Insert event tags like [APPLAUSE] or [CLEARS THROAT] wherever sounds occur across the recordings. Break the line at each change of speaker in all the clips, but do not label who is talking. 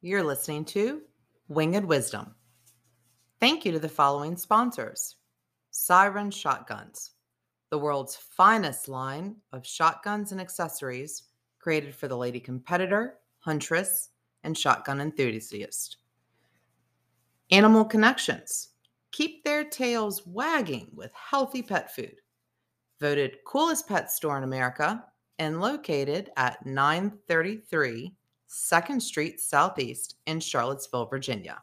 You're listening to Winged Wisdom. Thank you to the following sponsors Syren Shotguns, the world's finest line of shotguns and accessories created for the lady competitor, huntress, and shotgun enthusiast. Animal Connections, keep their tails wagging with healthy pet food. Voted coolest pet store in America and located at 933 2nd Street Southeast in Charlottesville, Virginia.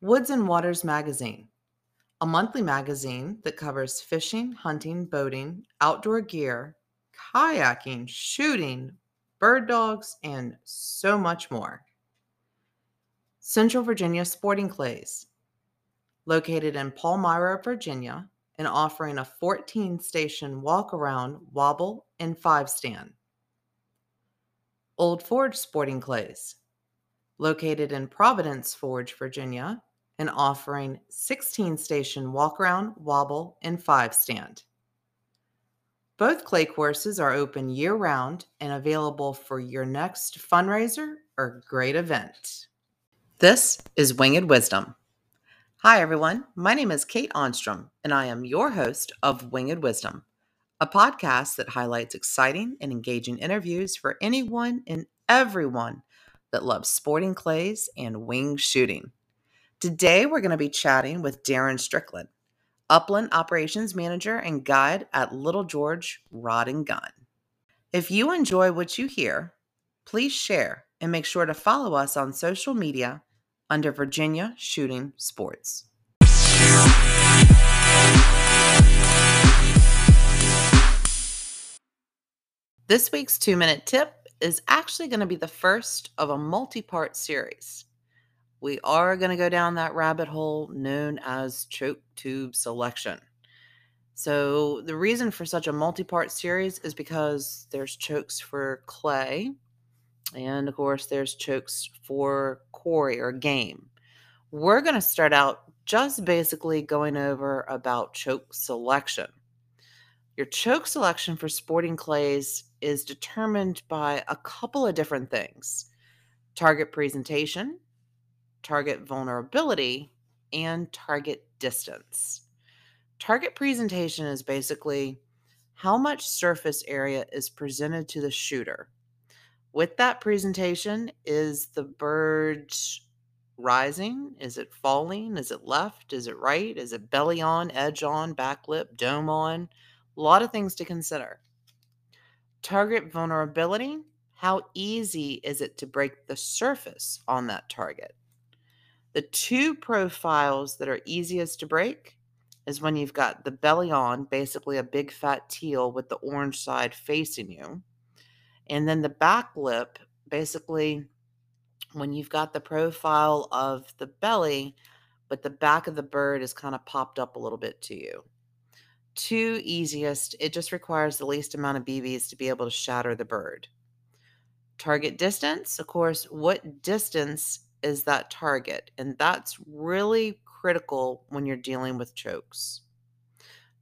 Woods and Waters Magazine, a monthly magazine that covers fishing, hunting, boating, outdoor gear, kayaking, shooting, bird dogs, and so much more. Central Virginia Sporting Clays, located in Palmyra, Virginia, and offering a 14 station walk around, wobble, and five stand. Old Forge Sporting Clays, located in Providence Forge, Virginia, and offering 16 station walk around, wobble, and five stand. Both clay courses are open year round and available for your next fundraiser or great event. This is Winged Wisdom. Hi, everyone. My name is Kate Ahnstrom, and I am your host of Winged Wisdom a podcast that highlights exciting and engaging interviews for anyone and everyone that loves sporting clays and wing shooting. Today, we're going to be chatting with Darin Strickland, Upland Operations Manager and Guide at Little George Rod and Gun. If you enjoy what you hear, please share and make sure to follow us on social media under Virginia Shooting Sports. This week's two minute tip is actually going to be the first of a multi part series. We are going to go down that rabbit hole known as choke tube selection. So, the reason for such a multi part series is because there's chokes for clay, and of course, there's chokes for quarry or game. We're going to start out just basically going over about choke selection. Your choke selection for sporting clays is determined by a couple of different things target presentation, target vulnerability, and target distance. Target presentation is basically how much surface area is presented to the shooter. With that presentation, is the bird rising? Is it falling? Is it left? Is it right? Is it belly on, edge on, back lip, dome on? A lot of things to consider. Target vulnerability how easy is it to break the surface on that target? The two profiles that are easiest to break is when you've got the belly on, basically a big fat teal with the orange side facing you. And then the back lip, basically when you've got the profile of the belly, but the back of the bird is kind of popped up a little bit to you two easiest, it just requires the least amount of BBs to be able to shatter the bird. Target distance, of course, what distance is that target? And that's really critical when you're dealing with chokes.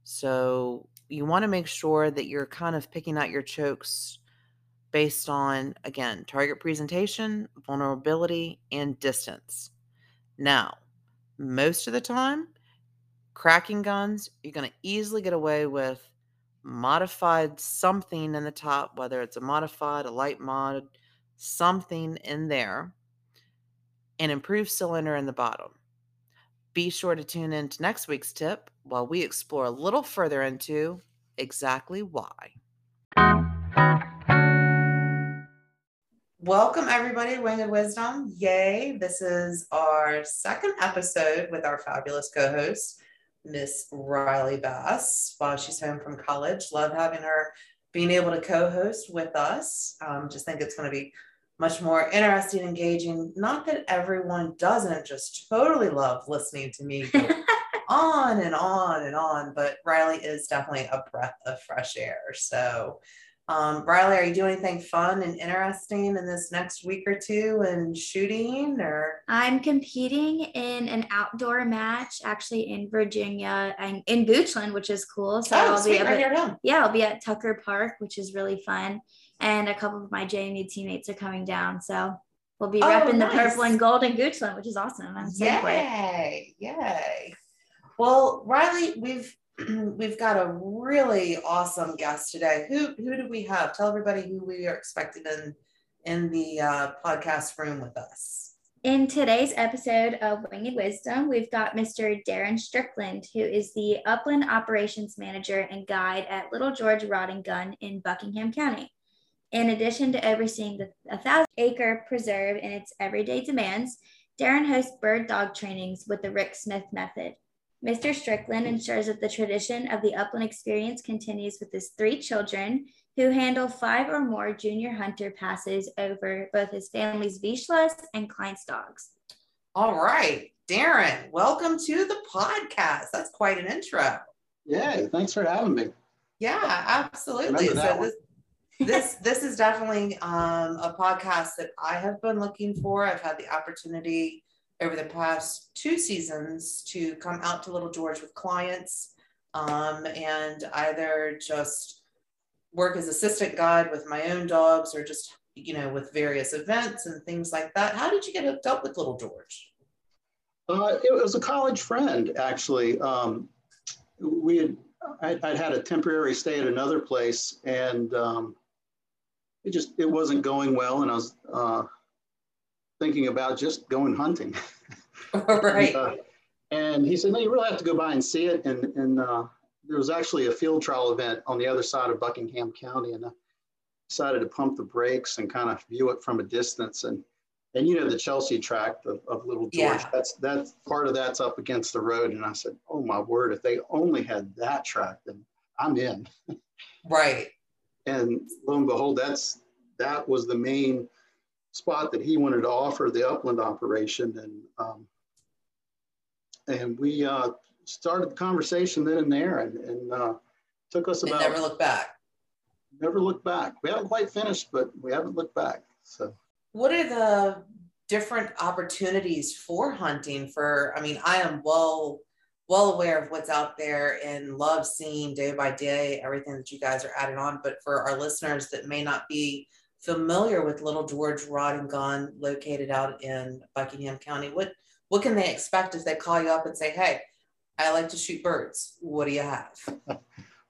So you want to make sure that you're kind of picking out your chokes based on, again, target presentation, vulnerability, and distance. Now, most of the time, cracking guns, you're going to easily get away with modified something in the top, whether it's a modified, a light mod, something in there, and improved cylinder in the bottom. Be sure to tune in to next week's tip while we explore a little further into exactly why. Welcome, everybody, Winged Wisdom. Yay! This is our second episode with our fabulous co host, Miss Riley Bass while she's home from college. Love having her being able to co-host with us. Um, just think it's going to be much more interesting, engaging. Not that everyone doesn't just totally love listening to me [LAUGHS] on and on and on, but Riley is definitely a breath of fresh air. So um, Riley, are you doing anything fun and interesting in this next week or two and shooting or?
I'm competing in an outdoor match actually in Virginia and in Goochland, which is cool.
So oh, I'll be right at,
yeah, I'll be at Tucker Park, which is really fun. And a couple of my JMU teammates are coming down. So We'll be
Oh,
repping
nice.
the purple and gold in Goochland, which is awesome. I'm it.
Yay! Yay! Well, Riley, we've [CLEARS THROAT] we've got a really awesome guest today. Who who do we have? Tell everybody who we are expecting in in the uh, podcast room with us.
In today's episode of Winged Wisdom, we've got Mr. Darin Strickland, who is the Upland Operations Manager and Guide at Little George Rod and Gun in Buckingham County. In addition to overseeing the 1,000 acre preserve and its everyday demands, Darin hosts bird dog trainings with the Rick Smith method. Mr. Strickland ensures that the tradition of the upland experience continues with his three children who handle five or more junior hunter passes over both his family's Vizslas and Klein's dogs.
All right, Darin, welcome to the podcast. That's quite an intro.
Yay, thanks for having me.
Yeah, absolutely. So this, this this is definitely um, a podcast that I have been looking for. I've had the opportunity over the past two seasons to come out to Little George with clients um, and either just work as assistant guide with my own dogs or just you know with various events and things like that. How did you get hooked up with Little George?
Uh, it was a college friend, actually. Um, we had, I, I'd had a temporary stay at another place and um, it just, it wasn't going well. And I was uh, thinking about just going hunting. [LAUGHS]
right.
And, uh, and he said, no, you really have to go by and see it. And, and uh, there was actually a field trial event on the other side of Buckingham County. And I decided to pump the brakes and kind of view it from a distance. And, and you know, the Chelsea tract of, of Little George,
Yeah.
that's, that's part of that's up against the road. And I said, oh my word, if they only had that track, then I'm in. [LAUGHS]
right.
And lo and behold, that's, that was the main spot that he wanted to offer the upland operation. And, um, and we uh, started the conversation then and there and, and uh, took us about,
never
never,
look back.
Never looked back. We haven't quite finished, but we haven't looked back. So,
what are the different opportunities for hunting for i mean i am well well aware of what's out there and love seeing day by day everything that you guys are adding on but for our listeners that may not be familiar with little george rod and gun located out in buckingham county what what can they expect if they call you up and say hey i like to shoot birds what do you have [LAUGHS]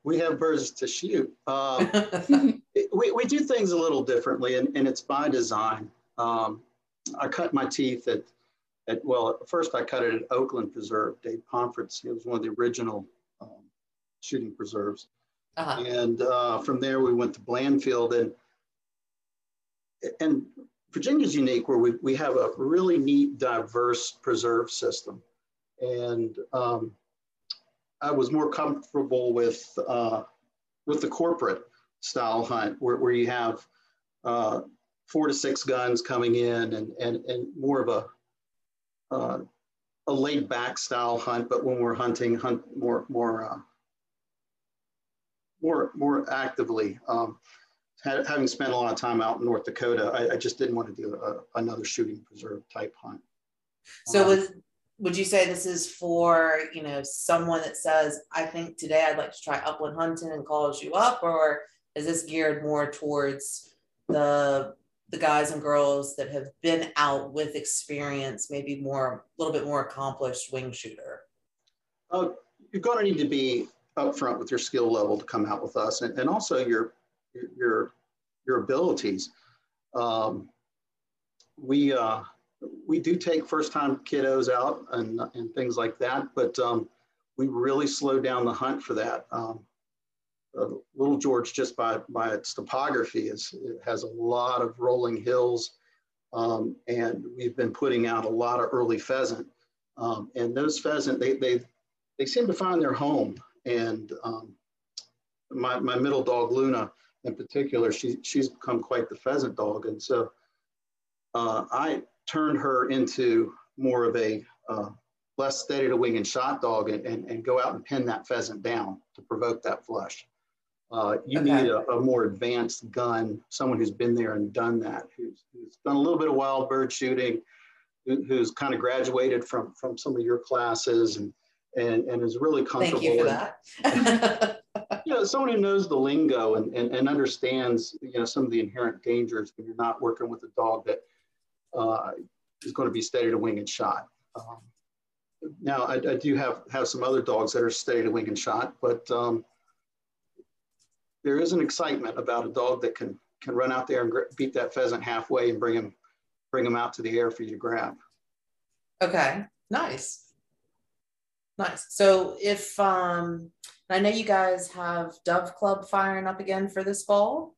we have birds to shoot. Um, [LAUGHS] [LAUGHS] we, we do things a little differently and, and it's by design. Um, I cut my teeth at, at, well, first I cut it at Oakland Preserve, Dave Pomfret's. It was one of the original um, shooting preserves.
uh-huh.
And uh, from there we went to Blandfield and, and Virginia's unique where we, we have a really neat, diverse preserve system. And um, I was more comfortable with, uh, with the corporate style hunt where, where you have uh, four to six guns coming in and, and, and more of a, uh, a laid back style hunt, but when we're hunting, hunt more, more, uh, more, more actively. Um, having spent a lot of time out in North Dakota, I, I just didn't want to do a, another shooting preserve type hunt.
So
Um,
was would you say this is for you know someone that says I think today I'd like to try upland hunting and calls you up, or is this geared more towards the the guys and girls that have been out with experience, maybe more a little bit more accomplished wing shooter?
Uh, you're going to need to be upfront with your skill level to come out with us, and, and also your your your abilities. Um, we uh, we do take first time kiddos out and and things like that, but um, we really slow down the hunt for that. Um, uh, Little George, just by by its topography, is has a lot of rolling hills, um, and we've been putting out a lot of early pheasant. Um, and those pheasant, they they they seem to find their home. And um, my, my middle dog, Luna, in particular, she, she's become quite the pheasant dog. And so uh, I turned her into more of a uh, less steady to wing and shot dog and, and, and go out and pin that pheasant down to provoke that flush. Uh, you
Okay.
need a, a more advanced gun, someone who's been there and done that, who's, who's done a little bit of wild bird shooting, who, who's kind of graduated from, from some of your classes and, and, and is really comfortable.
Thank you for that. [LAUGHS]
you know, someone who knows the lingo and, and, and understands, you know, some of the inherent dangers when you're not working with a dog that uh, is going to be steady to wing and shot. Um, now, I, I, do have, have some other dogs that are steady to wing and shot, but um, there is an excitement about a dog that can can run out there and beat that pheasant halfway and bring him bring him out to the air for you to grab.
Okay, nice, nice. So if um, I know you guys have Dove Club firing up again for this fall.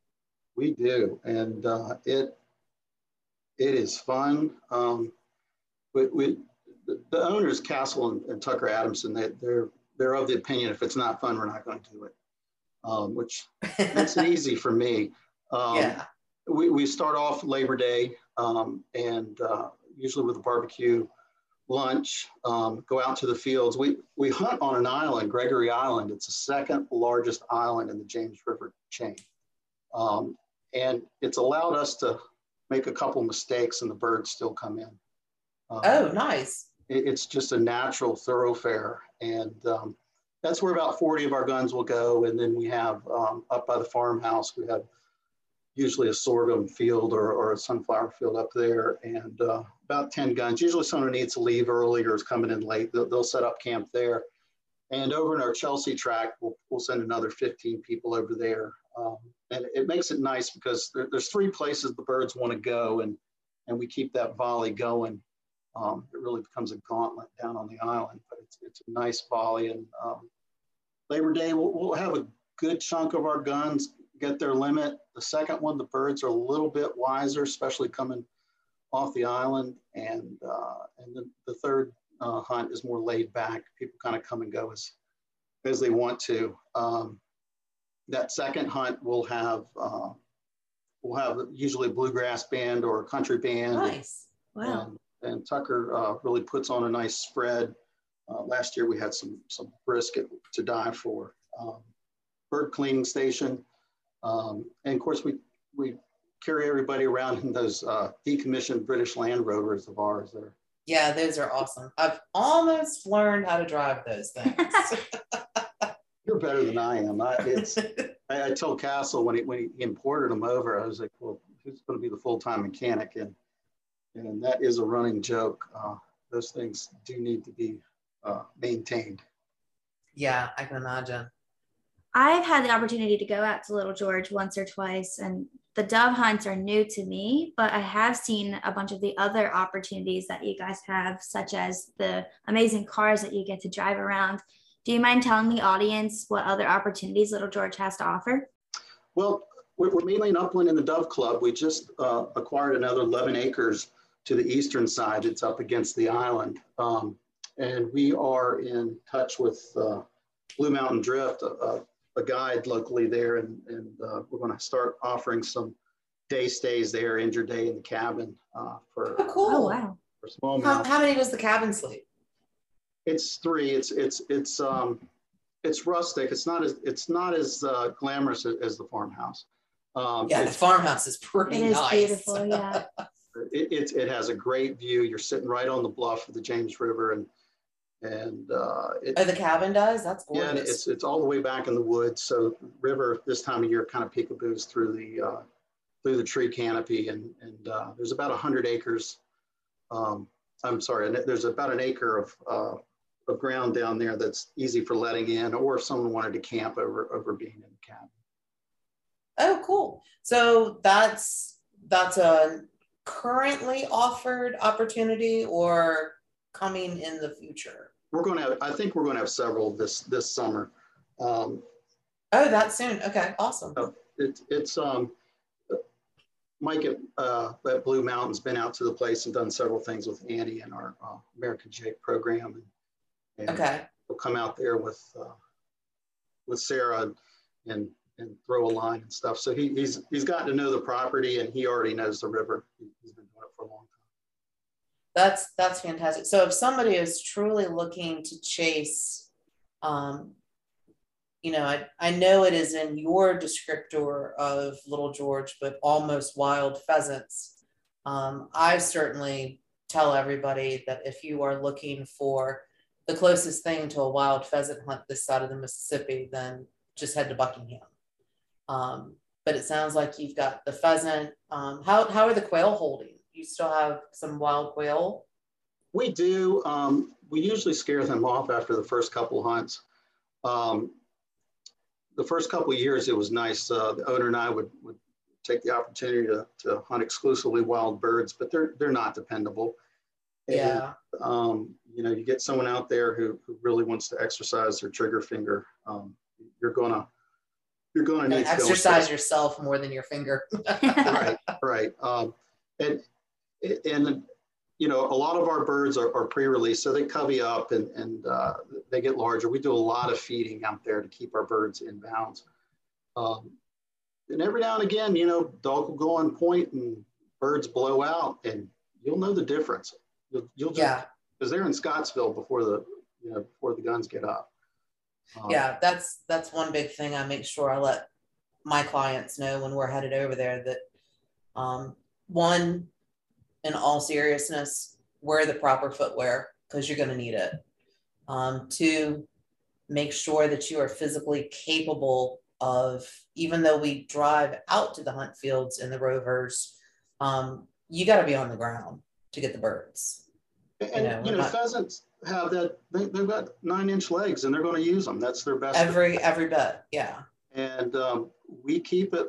We do, and uh, it it is fun. Um, we, we the, the owners, Castle and, and Tucker Adamson, they, they're they're of the opinion if it's not fun, we're not going to do it, um, which makes it easy for me. [LAUGHS] Um, yeah. We, we start off Labor Day um, and uh, usually with a barbecue lunch, um, go out to the fields. We, we hunt on an island, Gregory Island. It's the second largest island in the James River chain. Um, and it's allowed us to make a couple mistakes and the birds still come in.
Um, oh, nice.
It, it's just a natural thoroughfare. And um, that's where about 40 of our guns will go. And then we have um, up by the farmhouse, we have usually a sorghum field or, or a sunflower field up there and uh, about 10 guns. Usually someone needs to leave early or is coming in late, they'll, they'll, set up camp there. And over in our Chelsea track, we'll, we'll send another 15 people over there. Um, and it makes it nice because there, there's three places the birds want to go and, and we keep that volley going. Um, it really becomes a gauntlet down on the island, but it's, it's a nice volley. And um, Labor Day, we'll, we'll have a good chunk of our guns get their limit. The second one, the birds are a little bit wiser, especially coming off the island. And, uh, and the, the third uh, hunt is more laid back. People kind of come and go as, as they want to. Um, that second hunt will have, uh, we'll have usually a bluegrass band or a country band.
Nice. Wow.
And, and Tucker uh, really puts on a nice spread. Uh, last year we had some, some brisket to die for. Um, bird cleaning station. Um, and of course, we, we carry everybody around in those uh, decommissioned British Land Rovers of ours. There.
Yeah, those are awesome. I've almost learned how to drive those things. [LAUGHS]
You're better than I am. I, it's, [LAUGHS] I, I, told Castle when he, when he imported them over, I was like, well, who's going to be the full-time mechanic? And, and that is a running joke. Uh, those things do need to be uh, maintained.
Yeah, I can imagine.
I've had the opportunity to go out to Little George once or twice, and the dove hunts are new to me, but I have seen a bunch of the other opportunities that you guys have, such as the amazing cars that you get to drive around. Do you mind telling the audience what other opportunities Little George has to offer?
Well, we're mainly in Upland in the Dove Club. We just uh, acquired another 11 acres to the eastern side. It's up against the island. Um, and we are in touch with uh, Blue Mountain Drift, a, a guide locally there, and, and uh, we're going to start offering some day stays there, injured day in the cabin uh, for.
Oh, cool! Oh, wow. For small how, how, many does the cabin sleep?
It's three. It's it's it's um it's rustic. It's not as it's not as uh, glamorous as, as, the farmhouse.
Um, yeah, the farmhouse is pretty
it
nice.
It is beautiful. Yeah. [LAUGHS]
it, it, it has a great view. You're sitting right on the bluff of the James River, and and uh,
it, oh, the cabin does. That's gorgeous.
Yeah, it's it's all the way back in the woods. So river this time of year kind of peekaboos through the uh, through the tree canopy, and and uh, there's about hundred acres. Um, I'm sorry, there's about an acre of uh, of ground down there that's easy for letting in, or if someone wanted to camp over over being in the cabin.
Oh, cool. So that's that's a currently offered opportunity, or coming in the future?
We're going to have, I think we're going to have several this this summer. Um,
oh, that soon. Okay, awesome. Uh,
it, it's um, Mike at, uh, at Blue Mountain's been out to the place and done several things with Annie and our uh, American Jake program. And,
and okay.
We'll come out there with uh, with Sarah and and throw a line and stuff. So he, he's he's gotten to know the property and he already knows the river. He's been doing it for a long time.
That's that's fantastic. So if somebody is truly looking to chase, um, you know, I, I know it is in your descriptor of Little George, but almost wild pheasants. Um, I certainly tell everybody that if you are looking for the closest thing to a wild pheasant hunt this side of the Mississippi, then just head to Buckingham. Um, but it sounds like you've got the pheasant. Um, how, how are the quail holding? You still have some wild quail?
We do. Um, we usually scare them off after the first couple hunts. Um, the first couple years, it was nice. Uh, the owner and I would, would take the opportunity to, to hunt exclusively wild birds, but they're they're not dependable.
Yeah.
And, um, you know, you get someone out there who, who really wants to exercise their trigger finger. Um, you're gonna you're gonna need
exercise yourself more than your finger. [LAUGHS]
right, [LAUGHS] right. Um, and and you know, a lot of our birds are, are pre-released, so they covey up and, and uh, they get larger. We do a lot of feeding out there to keep our birds in bounds. Um, and every now and again, you know, dog will go on point and birds blow out, and you'll know the difference. You'll, you'll just, yeah, because they're in Scottsville before the you know before the guns get up.
Um, yeah, that's that's one big thing. I make sure I let my clients know when we're headed over there that um, one in all seriousness, wear the proper footwear because you're going to need it. Um, two, make sure that you are physically capable of, even though we drive out to the hunt fields in the rovers, um, you got to be on the ground to get the birds.
And you know, you know not, pheasants have that they, have got nine inch legs and they're going to use them. That's their best.
Every every bit, yeah.
And um, we keep it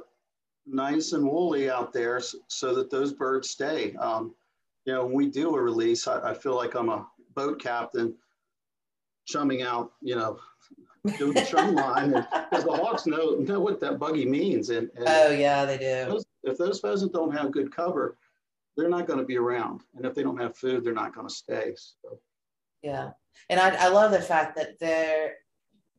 nice and woolly out there so that those birds stay. Um, you know, when we do a release, I, I, feel like I'm a boat captain chumming out, you know, doing the chum [LAUGHS] line. Because the hawks know, know what that buggy means. And, and
oh, yeah, they do.
Those, if those pheasants don't have good cover, they're not going to be around. And if they don't have food, they're not going to stay. So.
Yeah. And I, I love the fact that there,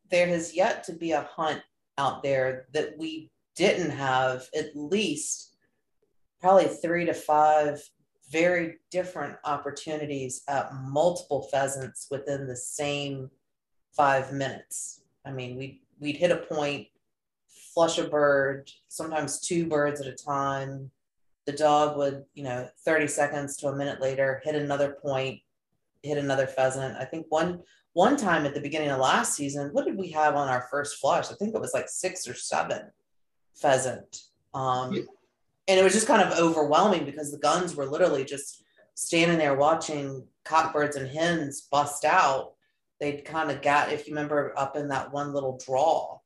there has yet to be a hunt out there that we didn't have at least probably three to five very different opportunities at multiple pheasants within the same five minutes. I mean, we we'd hit a point, flush a bird, sometimes two birds at a time. The dog would, you know, 30 seconds to a minute later, hit another point, hit another pheasant. I think one one time at the beginning of last season, what did we have on our first flush? I think it was like six or seven pheasant. Um, yeah. And it was just kind of overwhelming because the guns were literally just standing there watching cockbirds and hens bust out. They'd kind of got, if you remember, up in that one little draw.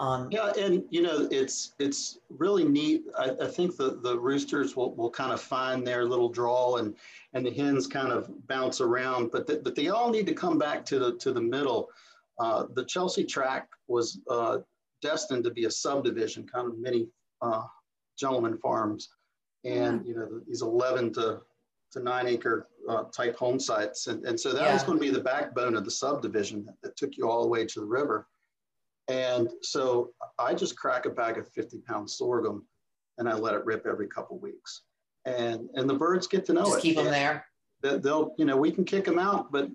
Um, yeah, and you know it's it's really neat. I, I, think the the roosters will, will kind of find their little draw, and and the hens kind of bounce around, but the, but they all need to come back to the to the middle. Uh, the Chelsea track was uh, destined to be a subdivision, kind of many uh, gentleman farms, and you know these 11 to to nine acre uh, type home sites, and, and so that yeah. was going to be the backbone of the subdivision that, that, took you all the way to the river. And so I just crack a bag of 50 pound sorghum, and I let it rip every couple weeks, and and the birds get to know
just
it.
Keep them there.
They'll you know we can kick them out, but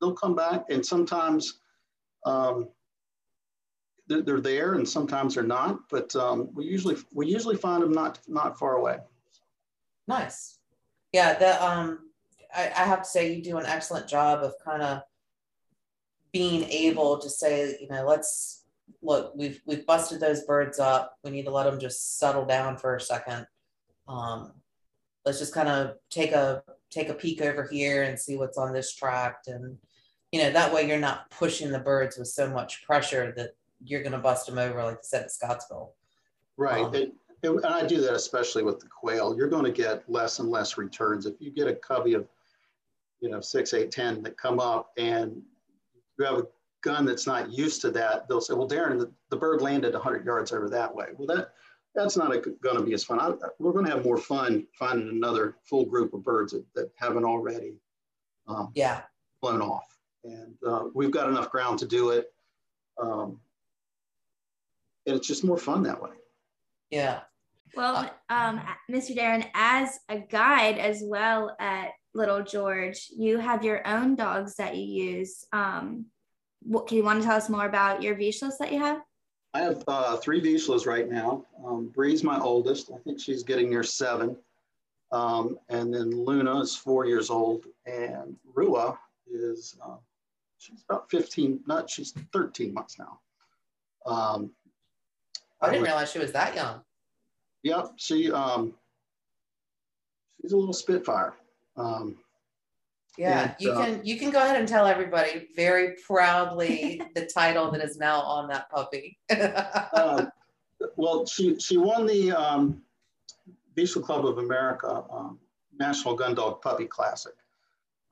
they'll come back, and sometimes. Um, they're, they're there and sometimes they're not, but um, we usually we usually find them not not far away.
Nice. Yeah, the um, I, I have to say you do an excellent job of kind of being able to say, you know, let's look, we've we've busted those birds up. We need to let them just settle down for a second. Um, let's just kind of take a take a peek over here and see what's on this tract and you know that way you're not pushing the birds with so much pressure that you're going to bust them over, like you said at Scottsville.
Right. Um, and, and I do that especially with the quail. You're going to get less and less returns. If you get a covey of, you know, six, eight, ten that come up and you have a gun that's not used to that, they'll say, well, Darin, the, the bird landed 100 yards over that way. Well, that that's not going to be as fun. I, we're going to have more fun finding another full group of birds that, that haven't already um,
yeah.
flown off. And uh, we've got enough ground to do it. Um, and it's just more fun that way.
Yeah.
Well, um, Mr. Darin, as a guide as well at Little George, you have your own dogs that you use. Um, what can you want to tell us more about your Vizslas that you have?
I have uh, three Vizslas right now. Um, Bree's my oldest. I think she's getting near seven. Um, and then Luna is four years old, and Rua is uh, she's about 15. Not she's 13 months now. Um,
I didn't realize she was that young.
Yep, she um, she's a little spitfire. Um,
yeah,
and,
you
uh,
can you can go ahead and tell everybody very proudly the title that is now on that puppy. [LAUGHS]
uh, well, she she won the um, Vizsla Club of America um, National Gun Dog Puppy Classic.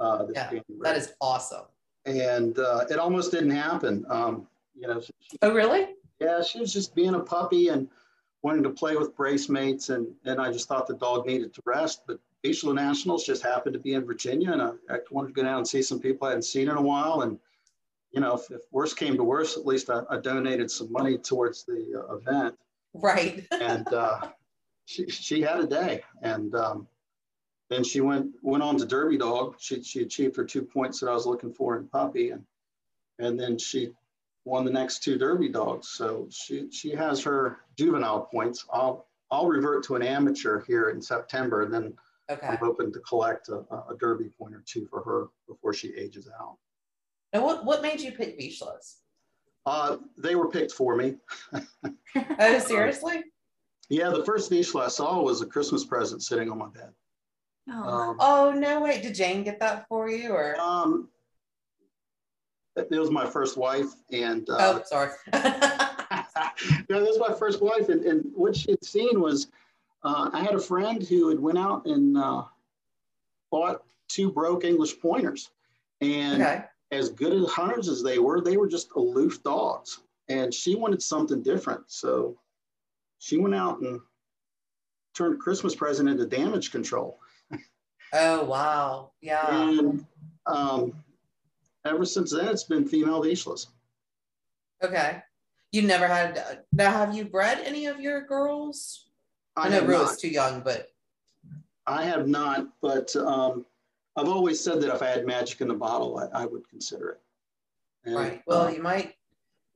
Uh,
Yeah, that is awesome.
and uh, it almost didn't happen. Um, you know, she,
Oh, really?
Yeah, she was just being a puppy and wanting to play with brace mates, and and I just thought the dog needed to rest. But Vizsla Nationals just happened to be in Virginia, and I, I wanted to go down and see some people I hadn't seen in a while. And you know, if, if worse came to worse, at least I, I donated some money towards the uh, event,
Right. [LAUGHS]
and uh, she she had a day, and um, then she went went on to Derby Dog. She she achieved her two points that I was looking for in puppy, and and then she won the next two Derby Dogs. So she she has her juvenile points. I'll I'll revert to an amateur here in September, and then
Okay.
I'm hoping to collect a, a Derby point or two for her before she ages out.
Now, what what made you pick Vizslas?
Uh, they were picked for me. [LAUGHS]
Oh, seriously?
Yeah, the first Vizsla I saw was a Christmas present sitting on my bed.
Oh,
Um,
Oh no! Wait, did Jane get that for you, or?
Um, it was my first wife, and uh,
oh, sorry. [LAUGHS]
no, this was my first wife, and, and what she had seen was uh, I had a friend who had went out and uh, bought two broke English pointers, and
okay.
as good as hunters as they were, they were just aloof dogs, and she wanted something different, so she went out and turned Christmas present into damage control.
Oh wow! Yeah.
And um, ever since then, it's been female Vizslas.
Okay. You never had. Now, have you bred any of your girls? I, know
have
Rue is too young, but
I have not, but um, I've always said that if I had magic in the bottle, I, I would consider it. And,
right. Well,
uh,
you might.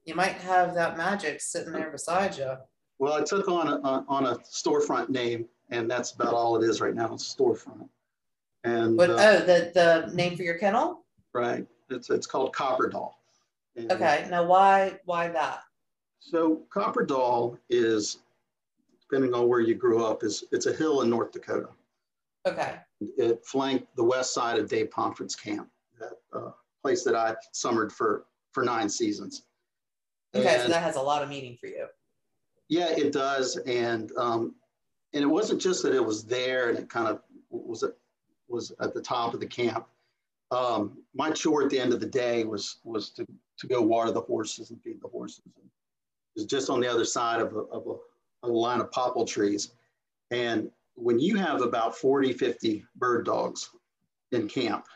You might have that magic sitting there beside you.
well, I took on a, a- on a storefront name, and that's about all it is right now. It's storefront, and
But
uh,
oh, the the name for your kennel?
right, it's it's called Copper Doll. And
Okay. Now, why why that?
So Copper Doll is, depending on where you grew up, is it's a hill in North Dakota.
Okay.
it flanked the west side of Dave Pomfret's camp, that uh, place that I summered for for nine seasons.
Okay. so that has a lot of meaning for you.
yeah, it does, and um, and it wasn't just that it was there and it kind of was at, was at the top of the camp. Um, my chore at the end of the day was was to to go water the horses and feed the horses. It was just on the other side of a, of a, a line of popple trees, and when you have about 40, 50 bird dogs in camp,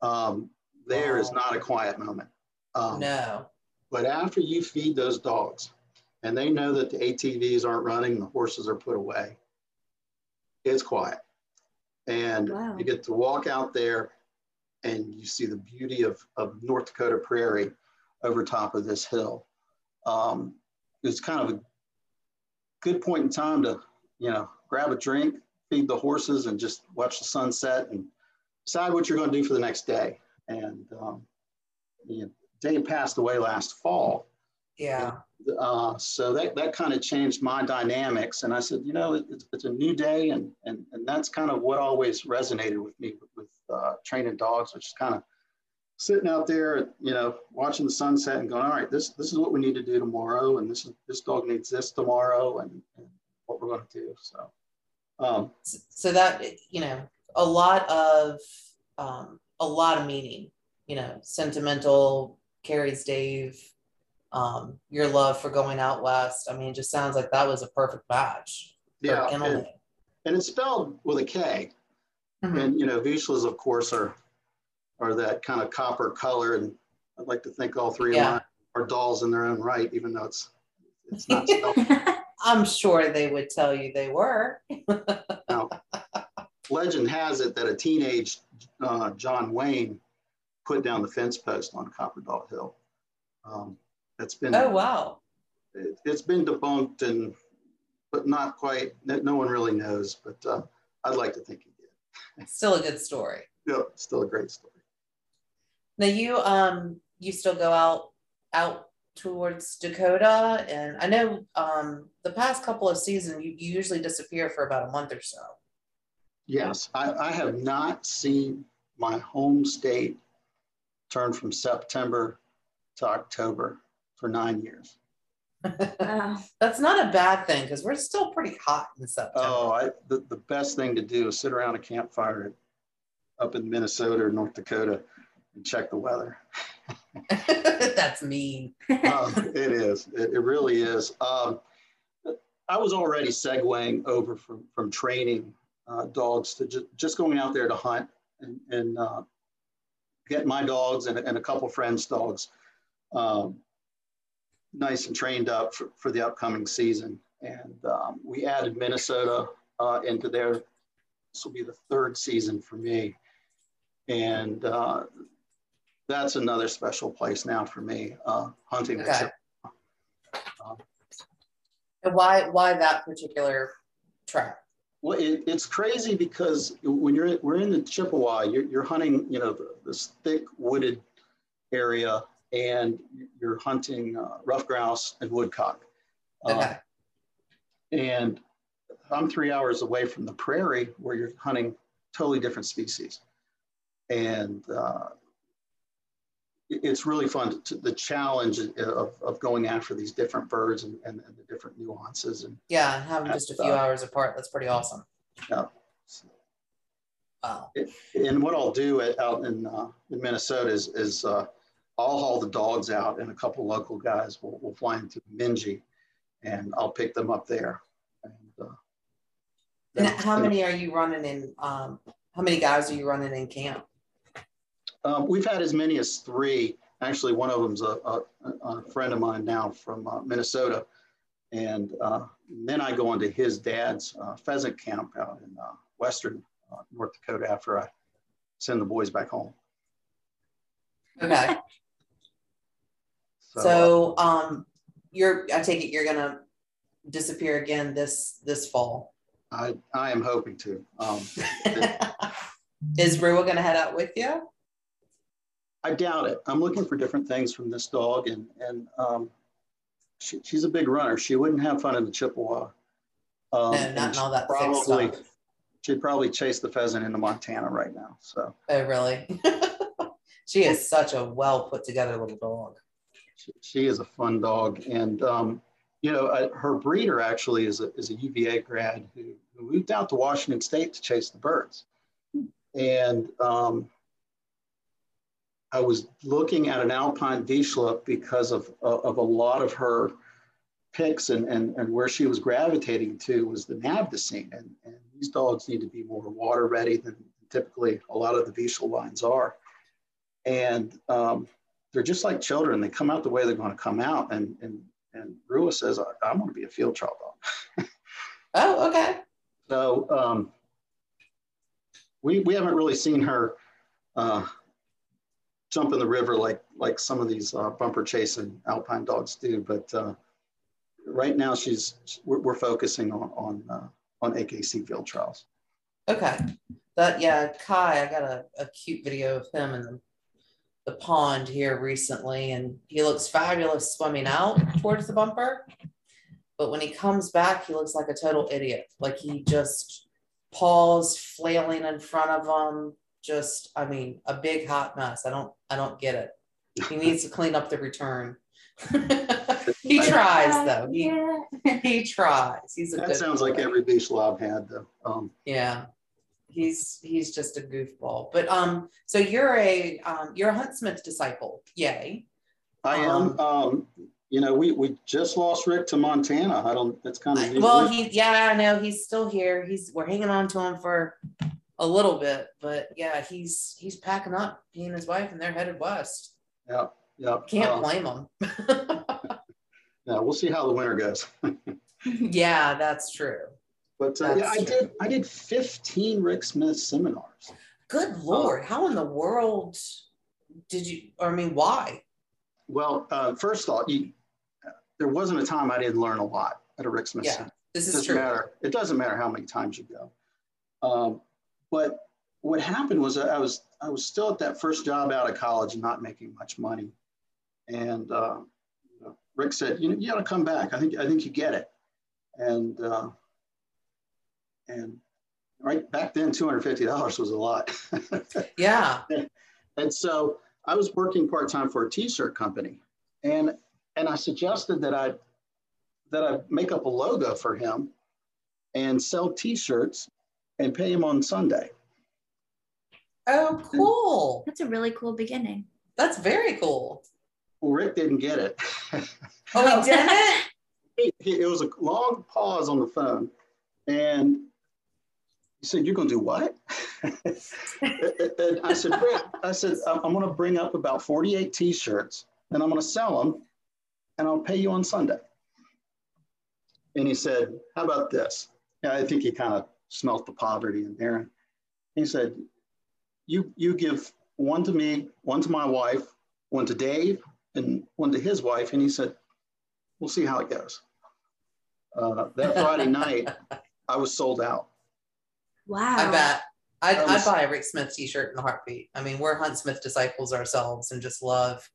um, there is
Wow.
not a quiet moment. Um,
No.
but after you feed those dogs and they know that the ATVs aren't running, the horses are put away, it's quiet. And
Wow.
you get to walk out there and you see the beauty of, of North Dakota prairie over top of this hill. Um, it's kind of a good point in time to, you know, grab a drink, feed the horses, and just watch the sunset and decide what you're going to do for the next day. And um, you know, Dave passed away last fall.
Yeah.
Uh, so that, that kind of changed my dynamics. And I said, you know, it's, it's a new day. And, and, and that's kind of what always resonated with me with, with uh, training dogs, which is kind of sitting out there, you know, watching the sunset and going, all right, this, this is what we need to do tomorrow. And this is, this dog needs this tomorrow and, and what we're going to do. So, um,
So that you know, a lot of um, a lot of meaning. You know, sentimental carries Dave. Um, your love for going out west. I mean, it just sounds like that was a perfect match.
yeah. And, and it's spelled with a K.
Mhm.
And you know, Vizslas, of course, are are that kind of copper color, and I'd like to think all three
Yeah.
of mine are dolls in their own right, even though it's it's not. [LAUGHS]
I'm sure they would tell you they were. [LAUGHS]
now, legend has it that a teenage uh, John Wayne put down the fence post on Copper Doll Hill. Um, that's been
Oh wow.
it, has been debunked and but not quite. No, one really knows, but uh, I'd like to think he did. [LAUGHS]
Still a good story.
Yeah, still a great story.
Now you um you still go out out towards Dakota and I know um the past couple of seasons you, you usually disappear for about a month or so.
Yes, I, I have not seen my home state turn from September to October for nine years.
Wow.
That's not a bad thing because we're still pretty hot in September.
Oh, I, the, the best thing to do is sit around a campfire up in Minnesota or North Dakota and check the weather. [LAUGHS]
That's mean.
Um, it is. It, it really is. Um, I was already segueing over from, from training uh, dogs to ju- just going out there to hunt and, and uh, get my dogs and, and a couple friends' dogs um, nice and trained up for, for the upcoming season. And um, we added Minnesota uh, into there. This will be the third season for me. And uh, that's another special place now for me, uh, hunting.
Okay.
chip-
And why why that particular track?
Well, it, it's crazy because when you're we're in the Chippewa, you're, you're hunting, you know, this thick wooded area, and you're hunting uh, ruffed grouse and woodcock. Uh, and I'm three hours away from the prairie where you're hunting totally different species, and uh, it's really fun. To, the challenge of, of going after these different birds and, and, and the different nuances and
Yeah, and having just a few hours apart, that's pretty awesome.
yeah.
Wow.
And what I'll do at, out in, uh, in Minnesota is, is uh, I'll haul the dogs out and a couple local guys will, will fly into Bemidji and I'll pick them up there. And, uh,
And how many are you running in? Um, how many guys are you running in camp?
Um, we've had as many as three. Actually, one of them's a, a, a friend of mine now from uh, Minnesota. And uh, then I go into his dad's uh, pheasant camp out in uh, Western uh, North Dakota after I send the boys back home.
Okay. [LAUGHS]
So, uh,
So um you're I take it you're gonna disappear again this this fall.
I, I am hoping to. Um, [LAUGHS]
Is Rua gonna head out with you?
I doubt it. I'm looking for different things from this dog, and and um, she, she's a big runner. She wouldn't have fun in the Chippewa. Um,
No,
and
not all that
probably she'd probably chase the pheasant into Montana right now. So
Oh really? [LAUGHS] she is such a well put together little dog.
She, is a fun dog, and um, you know I, her breeder actually is a is a UVA grad who, who moved out to Washington State to chase the birds, and um, I was looking at an Alpine Vizsla because of, of a lot of her picks and, and, and where she was gravitating to was the NAVHDA scene. And, and these dogs need to be more water ready than typically a lot of the Vizsla lines are. And um, they're just like children. They come out the way they're going to come out. And, and, and Rua says, I, I want to be a field trial dog. [LAUGHS]
Oh, okay.
So um, we, we haven't really seen her uh, jump in the river like like some of these uh, bumper chasing alpine dogs do. But uh, right now, she's we're, we're focusing on on uh, on AKC field trials.
Okay. But yeah, Kai, I got a, a cute video of him in the, the pond here recently, and he looks fabulous swimming out towards the bumper. But when he comes back, he looks like a total idiot. Like he just paws flailing in front of him. Just, I mean, a big hot mess. I don't, I don't get it. He needs to clean up the return. [LAUGHS] he tries though. He
Yeah. [LAUGHS]
he tries. He's a
That
good
sounds
boy.
like every beach I've had, though. Um,
Yeah. He's he's just a goofball. But um, so you're a um you're a huntsman's disciple. Yay.
I am. Um, you know, we we just lost Rick to Montana. I don't. That's kind of
Well, he yeah, I know he's still here. He's we're hanging on to him for a little bit, but yeah, he's he's packing up, he and his wife, and they're headed west.
yeah, yeah.
Can't
uh,
blame him. [LAUGHS]
yeah, we'll see how the winter goes. [LAUGHS]
yeah, that's true.
But uh, yeah, I did. I did 15 Rick Smith seminars.
Good lord, how in the world did you? Or I mean, why?
Well, uh, first off, you, there wasn't a time I didn't learn a lot at a Rick Smith
Yeah,
seminar.
This
It
is
doesn't
true.
matter. It doesn't matter how many times you go. Um, but what happened was I was I was still at that first job out of college, not making much money, and uh, Rick said, "You know, you got to come back. I think I think you get it." And uh, and right back then, two hundred fifty dollars was a lot. [LAUGHS]
yeah.
And so I was working part time for a T-shirt company, and and I suggested that I that I make up a logo for him and sell T-shirts and pay him on Sunday.
Oh, cool!
That's a really cool beginning.
That's very cool.
Well, Rick didn't get it.
oh, he [LAUGHS] didn't.
it was a long pause on the phone, and he said, "You're going to do what?" [LAUGHS] and I said, "Rick, I said I'm going to bring up about 48 T-shirts, and I'm going to sell them, and I'll pay you on Sunday." And he said, "How about this?" Yeah, I think he kind of smelt the poverty in there. And he said, "You you give one to me, one to my wife, one to Dave, and one to his wife." And he said, "We'll see how it goes." Uh, that Friday night, [LAUGHS] I was sold out.
Wow.
I bet. I'd, I'd buy a Rick Smith t-shirt in a heartbeat. I mean, we're Huntsmith disciples ourselves and just love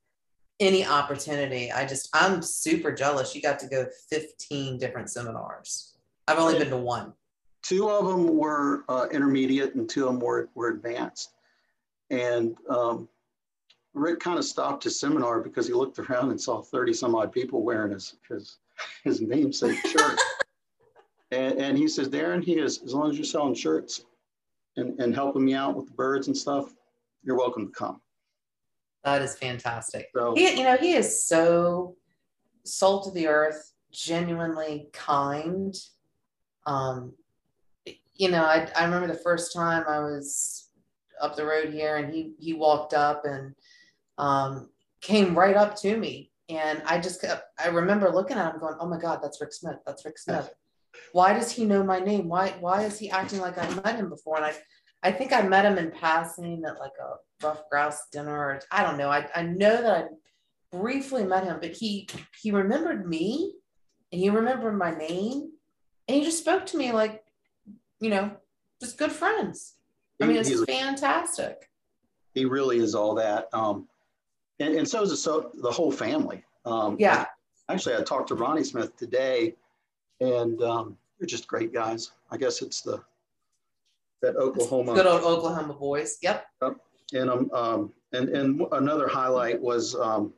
any opportunity. I just, I'm super jealous. You got to go 15 different seminars. I've only been to one.
Two of them were uh, intermediate, and two of them were, were advanced. And um, Rick kind of stopped his seminar because he looked around and saw 30 some odd people wearing his, his, his namesake shirt. [LAUGHS] and, and he says, Darin, he is, as long as you're selling shirts and, and helping me out with the birds and stuff, you're welcome to come.
That is fantastic.
So
He, you know, he is so soul to the earth, genuinely kind. Um, you know, I, I remember the first time I was up the road here and he he walked up and um, came right up to me. And I just kept, I remember looking at him going, oh my God, that's Rick Smith. That's Rick Smith. Why does he know my name? Why why is he acting like I met him before? And I I think I met him in passing at like a ruffed grouse dinner. Or, I don't know. I, I know that I briefly met him, but he he remembered me and he remembered my name and he just spoke to me like, you know, just good friends. I mean, it's fantastic.
he really is all that. Um, and, and so is the, so the whole family. Um,
Yeah.
Actually, I talked to Ronnie Smith today, and um, they're just great guys. I guess it's the that Oklahoma.
Good old Oklahoma boys. Yep. yep.
And um, um and and another highlight was um,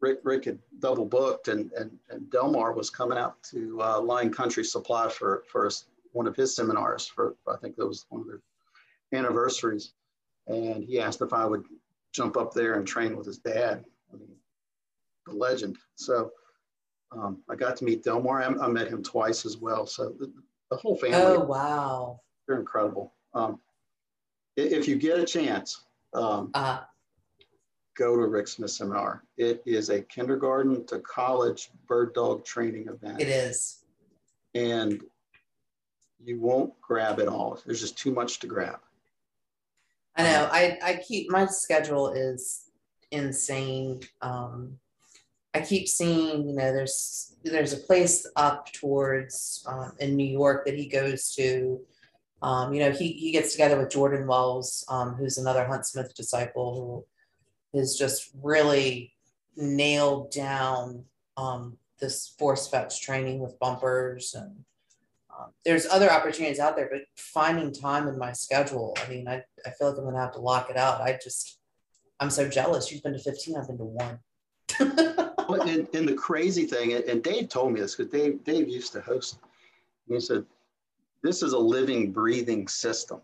Rick Rick had double booked, and and, and Delmar was coming out to uh, Lion Country Supply for for one of his seminars for I think that was one of their anniversaries, and he asked if I would jump up there and train with his dad, I mean, the legend. So um, I got to meet Delmar. I, I met him twice as well. So the, the whole family
Oh wow.
they're incredible. Um, if you get a chance, um,
Uh
go to Rick Smith Seminar. It is a kindergarten to college bird dog training event,
it is.
and you won't grab it all. There's just too much to grab.
I know. I, I keep my schedule is insane. Um, I keep seeing, you know, there's there's a place up towards um, in New York that he goes to. Um, you know, he he gets together with Jordan Wells, um, who's another Huntsmith disciple who is just really nailed down um, this force fetch training with bumpers and um, there's other opportunities out there, but finding time in my schedule, I mean, I, I feel like I'm gonna have to lock it out. I just, I'm so jealous. You've been to 15, I've been to one. [LAUGHS]
Well, and, and the crazy thing, and- Dave told me this because Dave Dave used to host. And he said, "This is a living, breathing system.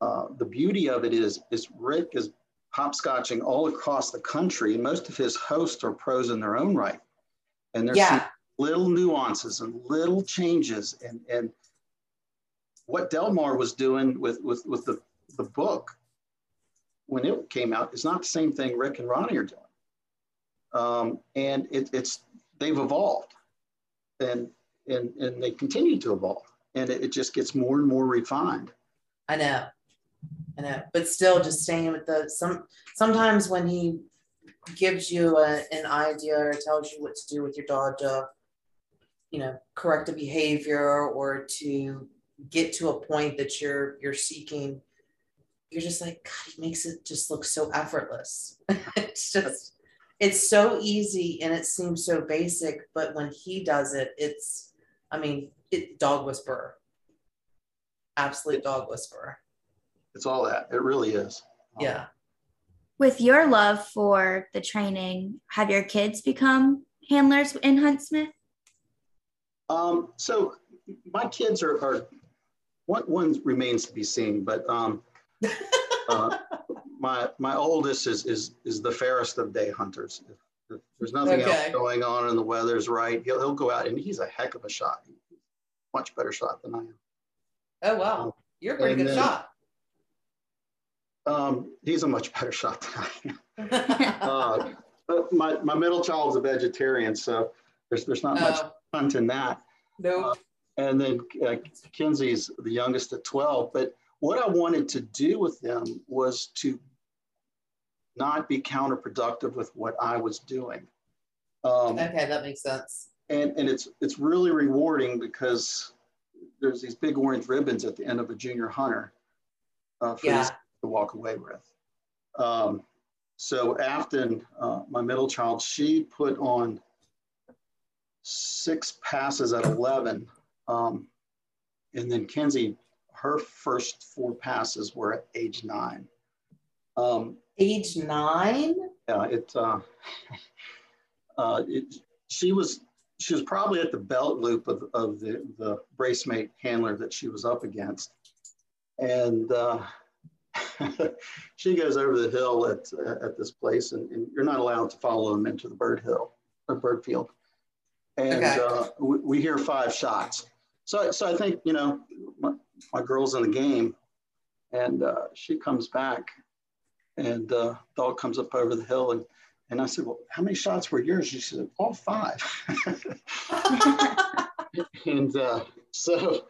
Uh, the beauty of it is, is Rick is hopscotching all across the country, and most of his hosts are pros in their own right. And there's
yeah,
little nuances and little changes, and and what Delmar was doing with with with the the book when it came out is not the same thing Rick and Ronnie are doing um, and it, it's they've evolved and and and they continue to evolve and it, it just gets more and more refined
I know. I know. But still just staying with the some sometimes when he gives you a, an idea or tells you what to do with your dog to, you know, correct a behavior or to get to a point that you're you're seeking, you're just like, God, he makes it just look so effortless. [LAUGHS] it's just it's so easy and it seems so basic, but when he does it, it's I mean, it dog whisperer. absolute dog whisperer.
It's all that. It really is. Um,
Yeah.
With your love for the training, have your kids become handlers in Huntsmith?
Um, so my kids are, are one, one remains to be seen, but um, [LAUGHS] uh, my my oldest is is is the fairest of day hunters. If, if there's nothing
Okay.
else going on and the weather's right, he'll, he'll go out and he's a heck of a shot. Much better shot than I am.
Oh wow. You're a pretty
And
good
then-
shot.
Um, he's a much better shot than I am. [LAUGHS] Uh, but my, my middle child's a vegetarian, so there's there's not much
Oh,
hunt in that.
nope.
and then uh, Kinsey's the youngest at 12. But what I wanted to do with them was to not be counterproductive with what I was doing. Um,
Okay, that makes sense.
and, and it's, it's really rewarding because there's these big orange ribbons at the end of a junior hunter uh, for
Yeah.
to walk away with. Um, so Afton, uh, my middle child, she put on six passes at 11. Um, and then Kenzie, her first four passes were at age nine. Um,
Age nine?
yeah, it, uh, [LAUGHS] uh, it, she was she was probably at the belt loop of, of the, the bracemate handler that she was up against. And uh, [LAUGHS] she goes over the hill at, at this place, and, and you're not allowed to follow them into the bird hill or bird field. And
Okay.
uh, we, we hear five shots. So, so I think, you know, my, girl's in the game, and uh, she comes back, and uh, dog comes up over the hill, and and I said, well, how many shots were yours? She said, all five. [LAUGHS] and uh, so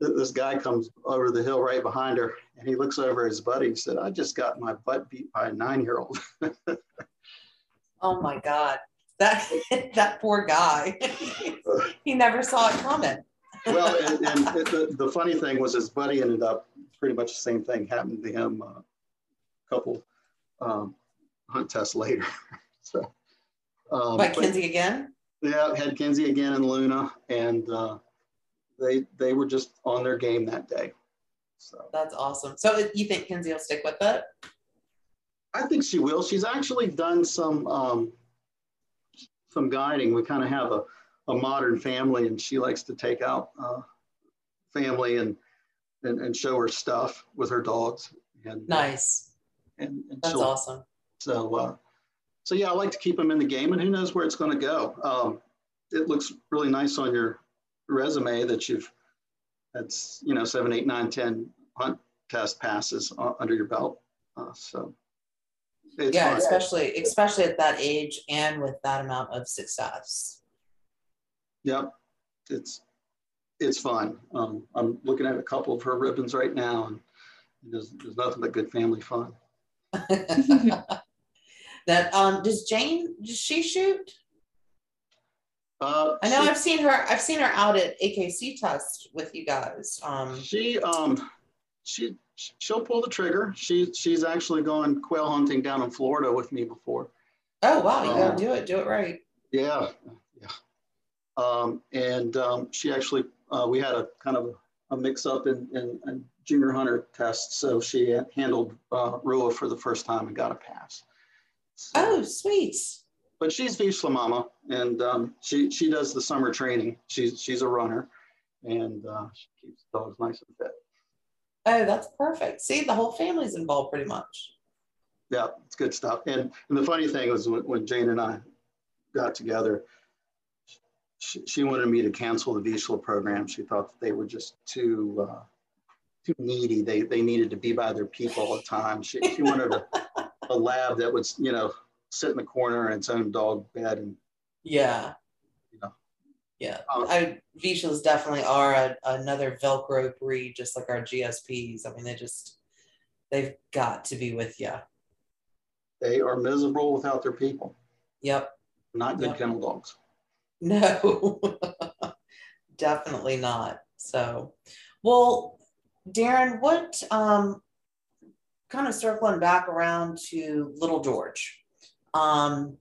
th- this guy comes over the hill right behind her, and he looks over at his buddy and said, I just got my butt beat by a nine-year-old. [LAUGHS]
oh my God. That [LAUGHS] that poor guy. he never saw it coming.
Well, and, and it, the, the funny thing was his buddy ended up pretty much the same thing happened to him uh, a couple um, hunt tests later. [LAUGHS] so, um,
But
but-
Kinsey again?
Yeah, had Kinsey again and Luna, and uh, they they were just on their game that day. So
That's awesome. So you think Kinsey will stick with it?
I think she will. She's actually done some um, some guiding. We kind of have a, a modern family, and she likes to take out uh, family and, and and show her stuff with her dogs. And
Nice.
and, and
That's awesome.
So, uh, so yeah, I like to keep them in the game, and who knows where it's going to go. Um, it looks really nice on your resume that you've that's you know seven, eight, nine, ten hunt test passes uh, under your belt. Uh, so, it's
yeah, especially especially at that age and with that amount of success.
Yep, it's it's fun. Um, I'm looking at a couple of her ribbons right now, and there's, there's nothing but good family fun. [LAUGHS]
that um does Jane does she shoot?
Uh,
I know
she-
I've seen her I've seen her out at AKC test with you guys. Um
She um she she'll pull the trigger. She she's actually gone quail hunting down in Florida with me before.
oh wow, you
Um,
gotta do it, do it right.
Yeah. Um, and um, she actually uh, we had a kind of a, mix up in, in, in junior hunter tests. so she handled uh, Rua for the first time and got a pass. So-
Oh sweet.
but she's Vizsla Mama, and um, she she does the summer training. She's she's a runner, and uh, she keeps the dogs nice and fit.
Oh, that's perfect. See, the whole family's involved pretty much.
Yeah, it's good stuff. And, and the funny thing was when, when Jane and I got together, she, she wanted me to cancel the Vizsla program. She thought that they were just too uh, too needy. They they needed to be by their people all the time. She, she wanted a, a lab that would you know sit in the corner in its own dog bed and
Yeah.
you know.
Yeah.
Um,
I definitely are a, another Velcro breed, just like our GSPs. I mean, they just they've got to be with you.
They are miserable without their people.
Yep.
Not good
Yep.
kennel dogs.
No, [LAUGHS] definitely not. So, well, Darin, what um, kind of circling back around to Little George? Um,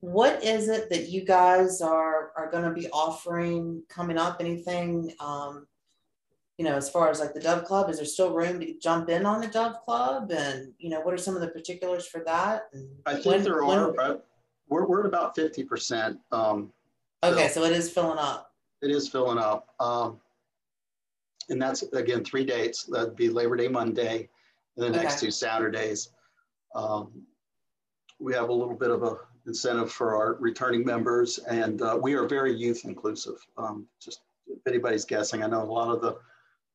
what is it that you guys are are going to be offering coming up? Anything um, you know, as far as like the Dove Club, is there still room to jump in on the Dove Club? And, you know, what are some of the particulars for that? And
I think
when-
there
when-
are, uh, we're, we're at about fifty percent. Um,
Okay, so it is filling up.
it is filling up. Um, and that's, again, three dates. That'd be Labor Day Monday and the next two Saturdays. Um, we have a little bit of a incentive for our returning members and uh, we are very youth inclusive. Um, just if anybody's guessing, I know a lot of the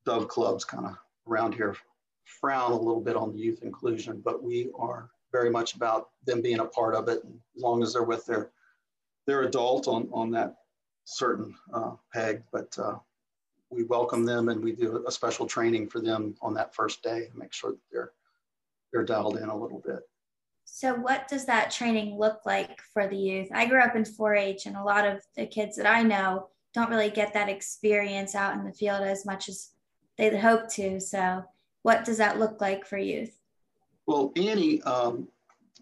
Dove clubs kind of around here frown a little bit on the youth inclusion, but we are very much about them being a part of it as long as they're with their their adult on on that certain uh, peg. But uh, we welcome them and we do a special training for them on that first day make sure that they're they're dialed in a little bit.
So, what does that training look like for the youth? I grew up in 4 H, and a lot of the kids that I know don't really get that experience out in the field as much as they'd hope to. So, what does that look like for youth?
Well, Annie, um,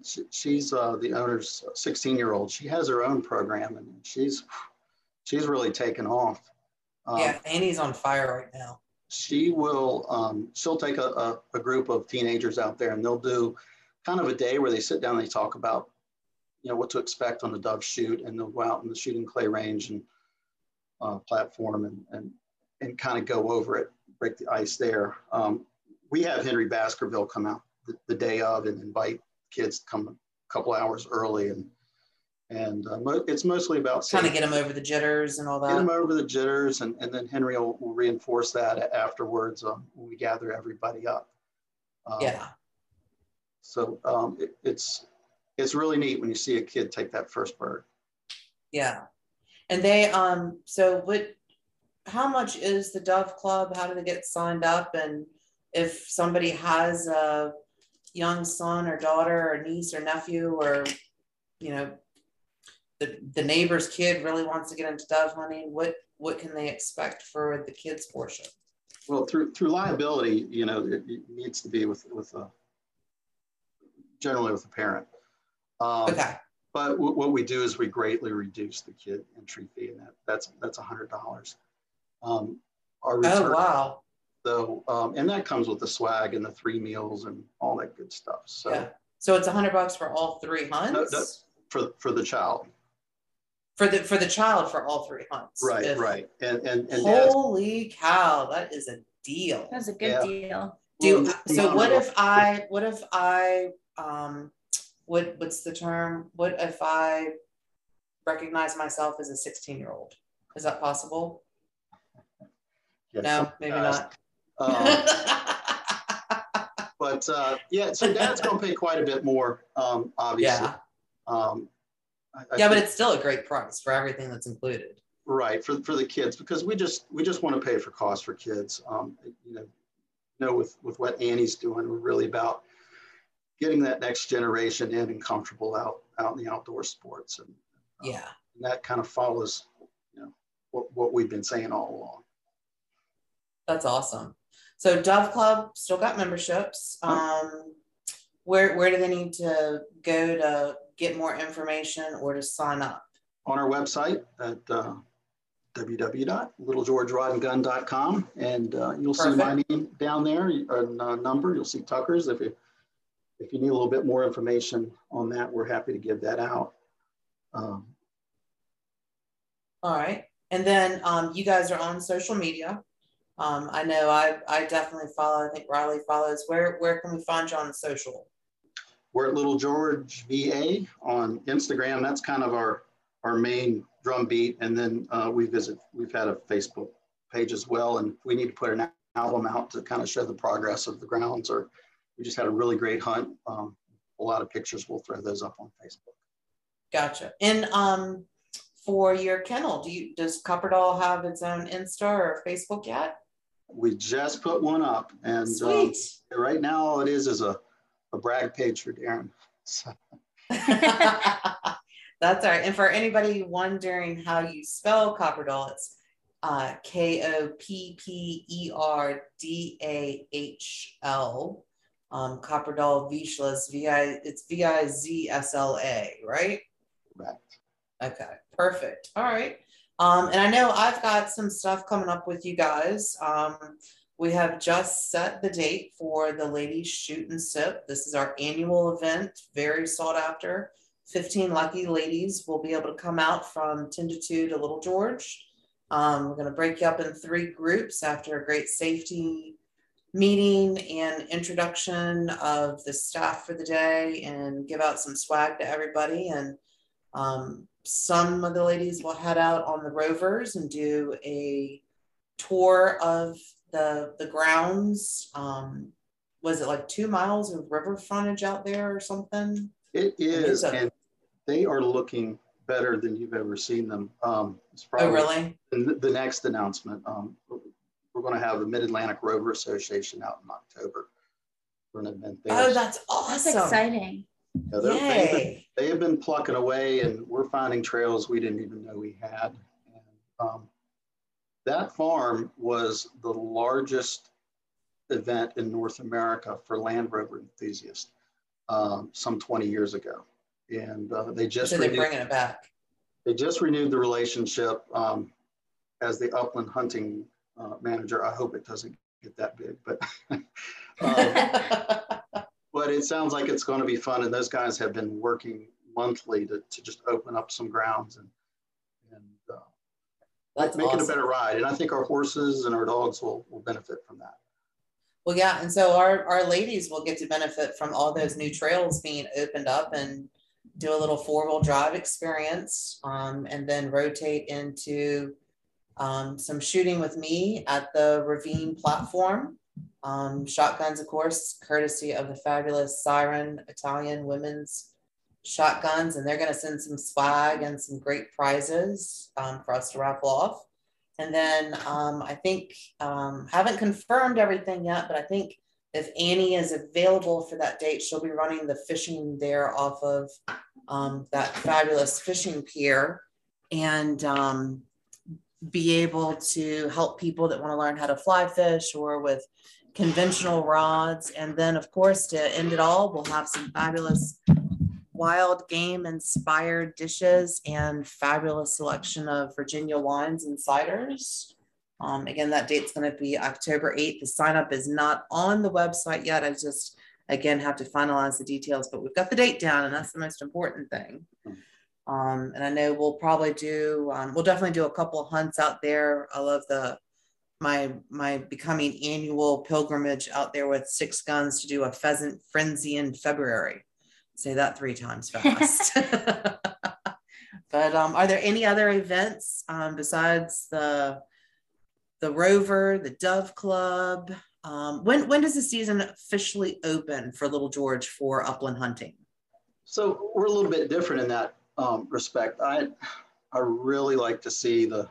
she, she's uh, the owner's 16 year old. She has her own program and she's she's really taken off. Um,
Yeah, Annie's on fire right now.
she will um, she'll take a, a, a group of teenagers out there and they'll do kind of a day where they sit down and they talk about you know what to expect on the dove shoot and they'll go out in the shooting clay range and uh, platform and, and and kind of go over it break the ice there um, we have henry baskerville come out the, the day of and invite kids to come a couple hours early and and uh, mo- it's mostly about
Kind of get them over the jitters and all that.
get them over the jitters, and, and then Henry will, will reinforce that afterwards um, when we gather everybody up. Um,
Yeah.
So um, it, it's it's really neat when you see a kid take that first bird.
Yeah. And they um so what how much is the Dove Club? How do they get signed up? And if somebody has a young son or daughter or niece or nephew or you know the the neighbor's kid really wants to get into dove hunting, what what can they expect for the kids portion?
Well, through through liability, you know, it, it needs to be with with a generally with a parent. Um,
Okay.
But w- what we do is we greatly reduce the kid entry fee, and that that's that's a hundred dollars. Um, our
Oh wow.
So, um, and that comes with the swag and the three meals and all that good stuff. So
Yeah. So it's a hundred bucks for all three hunts?
no. for, for the child.
For the for the child for all three hunts.
Right,
If-
right. And, and, and dad's-
Holy cow, that is a deal.
That's a good
Yeah.
deal.
Do
Well,
so what if I what if I um what what's the term? What if I recognize myself as a 16 year old? Is that possible?
yeah,
No,
some
maybe
guys, um, [LAUGHS] but, uh, yeah, so dad's gonna pay quite a bit more, um, obviously.
yeah.
Um, I- I
Yeah, but it's still a great price for everything that's included.
Right, for, for the kids, because we just, we just want to pay for costs for kids. Um, you know, you know, with, with what Annie's doing, we're really about getting that next generation in and comfortable out, out in the outdoor sports. And, um,
Yeah.
and that kind of follows, you know, what, what we've been saying all along.
That's awesome. So Dove Club still got memberships. Um, where where do they need to go to get more information or to sign up?
On our website at uh, www.littlegeorgerodandgun.com, and uh, you'll see my name down there, and uh, number. You'll see Tucker's. If you if you need a little bit more information on that, we're happy to give that out. Um,
All right. And then um, you guys are on social media. Um, I know I, I definitely follow. I think Riley follows. Where where can we find you on social?
we're at Little George VA on Instagram. That's kind of our our main drum beat, and then uh, we visit. We've had a Facebook page as well, and we need to put an album out to kind of show the progress of the grounds. Or we just had a really great hunt. Um, a lot of pictures. We'll throw those up on Facebook.
Gotcha. And um, for your kennel, do you does Kopperdahl have its own Insta or Facebook yet?
We just put one up, and um, right now all it is is a, a brag page for Darin. So, [LAUGHS]
That's all right. And for anybody wondering how you spell Kopperdahl, it's uh, K O P P E R D A H L. Um, Kopperdahl Vizslas, V I, it's V I Z S L A, right?
correct.
Okay, perfect. All right. Um, and I know I've got some stuff coming up with you guys. Um, we have just set the date for the ladies shoot and sip. This is our annual event, very sought after. 15 lucky ladies will be able to come out from 10 to 2 to Little George. Um, we're going to break you up in three groups after a great safety meeting and introduction of the staff for the day and give out some swag to everybody. And um, some of the ladies will head out on the rovers and do a tour of the the grounds. Um, was it like two miles of river frontage out there or something?
It is, and they are looking better than you've ever seen them. Um,
it's oh, probably oh, really?
The, the next announcement. Um, we're going to have the Mid Atlantic Rover Association out in October
for an event there. Oh, that's awesome!
That's exciting.
Yeah, They, have been, they have been plucking away, and we're finding trails we didn't even know we had. And, um, that farm was the largest event in North America for Land Rover enthusiasts um, some 20 years ago. And uh, they just
so they're renewed, bringing it back.
They just renewed the relationship um, as the upland hunting uh, manager. I hope it doesn't get that big, but [LAUGHS] um, [LAUGHS] but it sounds like it's going to be fun. And those guys have been working monthly to, to just open up some grounds and and uh, that's make awesome. it a better ride. And I think our horses and our dogs will, will benefit from that.
Well, yeah. And so our, our ladies will get to benefit from all those new trails being opened up and do a little four wheel drive experience um, and then rotate into um, some shooting with me at the Ravine platform. Um, shotguns, of course, courtesy of the fabulous Syren Italian women's shotguns, and they're going to send some swag and some great prizes um, for us to raffle off. And then um, I think, um, haven't confirmed everything yet, but I think if Annie is available for that date, she'll be running the fishing there off of um, that fabulous fishing pier and um, be able to help people that want to learn how to fly fish or with conventional rods. And then, of course, to end it all, we'll have some fabulous wild game inspired dishes and fabulous selection of Virginia wines and ciders. Um, again, that date's going to be October 8th. The sign up is not on the website yet. I just, again, have to finalize the details, but we've got the date down, and that's the most important thing. Um, and I know we'll probably do, um, we'll definitely do a couple hunts out there. I love the, my, my becoming annual pilgrimage out there with six guns to do a pheasant frenzy in February. Say that three times fast. [LAUGHS] [LAUGHS] but um, are there any other events um, besides the the Rover, the Dove Club? Um, when when does the season officially open for Little George for upland hunting?
So we're a little bit different in that um, respect. I I really like to see the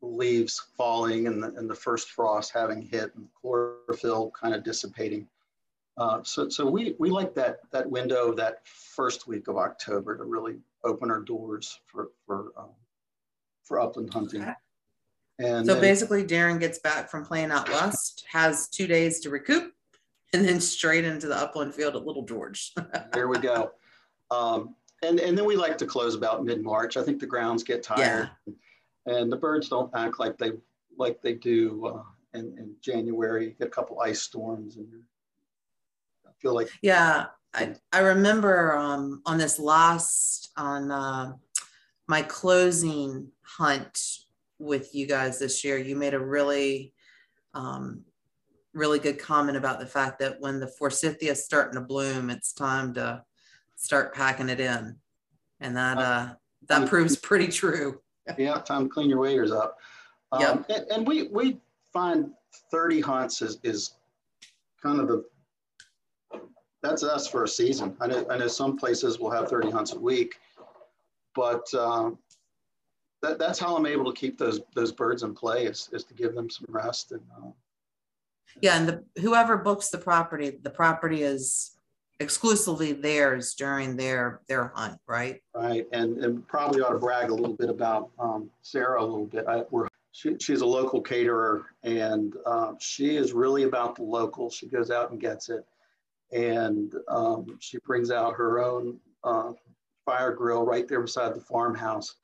leaves falling and the, and the first frost having hit and chlorophyll kind of dissipating. Uh, so, so we, we like that, that window, that first week of October to really open our doors for, for, um, for upland hunting.
And so then, basically Darin gets back from playing out west, has two days to recoup and then straight into the upland field at Little George. [LAUGHS]
there we go. Um, and, and then we like to close about mid-March. I think the grounds get tired yeah. And the birds don't act like they, like they do uh, in, in January. You get a couple ice storms and feel like
yeah i i remember um on this last on uh, my closing hunt with you guys this year you made a really um really good comment about the fact that when the forsythia is starting to bloom it's time to start packing it in and that uh that um, proves pretty true
yeah [LAUGHS] time to clean your waders up um, yep. and, and we we find 30 hunts is is kind of the that's us for a season. I know, I know some places will have 30 hunts a week, but uh, that, that's how I'm able to keep those those birds in play is, is to give them some rest and. Uh,
yeah, and the whoever books the property, the property is exclusively theirs during their their hunt, right?
Right, and and probably ought to brag a little bit about um, Sarah a little bit. I, we're she, she's a local caterer, and uh, she is really about the local. She goes out and gets it and um, she brings out her own uh, fire grill right there beside the farmhouse.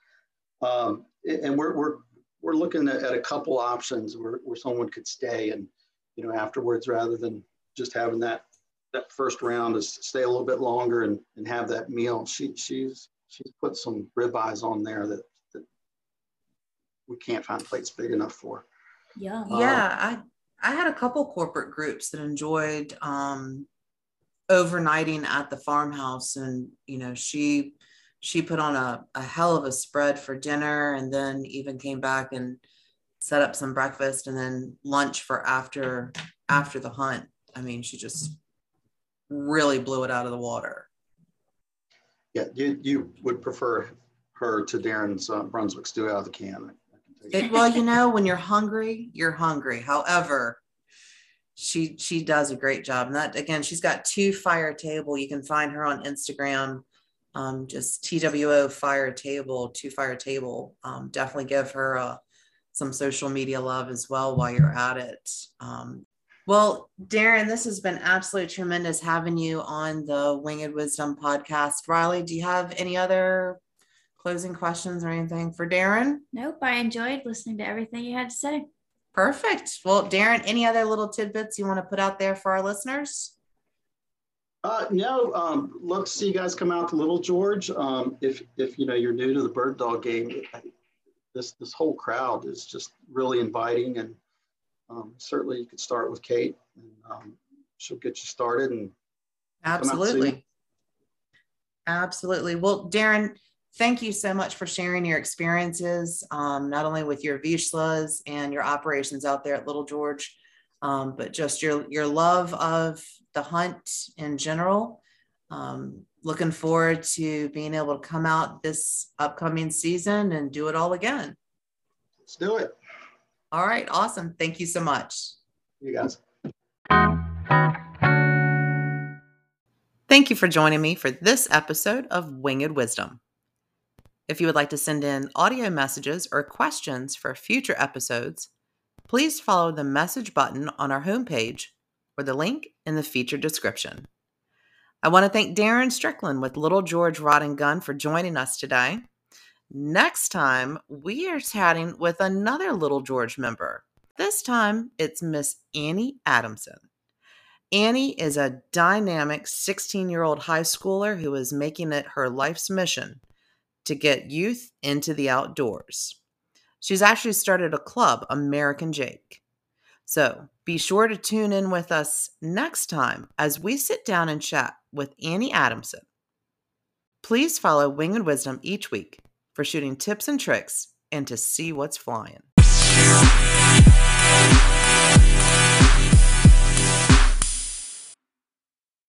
Um, and we're we're we're looking at, at a couple options where, where someone could stay and you know afterwards rather than just having that that first round is stay a little bit longer and, and have that meal. She she's she's put some ribeyes on there that, that we can't find plates big enough for.
Yeah.
Yeah, I I had a couple corporate groups that enjoyed um overnighting at the farmhouse and you know she she put on a, a hell of a spread for dinner and then even came back and set up some breakfast and then lunch for after after the hunt i mean she just really blew it out of the water.
Yeah, you, you would prefer her to Darin's uh, Brunswick stew out of the can. I can tell you.
it, well you know when you're hungry you're hungry. However she she does a great job. And that again she's got two fire table. You can find her on instagram um, just two fire table two fire table. Um, definitely give her uh, some social media love as well while you're at it. Um, well darin this has been absolutely tremendous having you on the winged wisdom podcast riley do you have any other closing questions or anything for darin
Nope. I enjoyed listening to everything you had to say.
Perfect. Well, Darin, any other little tidbits you want to put out there for our listeners?
Uh, no, um, love to see you guys come out to Little George. Um, if if you know you're new to the bird dog game, this this whole crowd is just really inviting, and um, certainly you could start with Kate, and um, she'll get you started. And out and see
Absolutely. Absolutely. Well, Darin, thank you so much for sharing your experiences, um, not only with your Vizslas and your operations out there at Little George, um, but just your your love of the hunt in general. Um, looking forward to being able to come out this upcoming season and do it all again.
let's do it,
All right, awesome. Thank you so much.
you guys.
Thank you for joining me for this episode of Winged Wisdom. If you would like to send in audio messages or questions for future episodes, please follow the message button on our homepage or the link in the feature description. I want to thank Darin Strickland with Little George Rod and Gun for joining us today. Next time, we are chatting with another Little George member. This time, it's Miss Annie Adamson. Annie is a dynamic 16 year old high schooler who is making it her life's mission to get youth into the outdoors. She's actually started a club, American Jake. So be sure to tune in with us next time as we sit down and chat with Annie Adamson. Please follow Winged Wisdom each week for shooting tips and tricks and to see what's flying.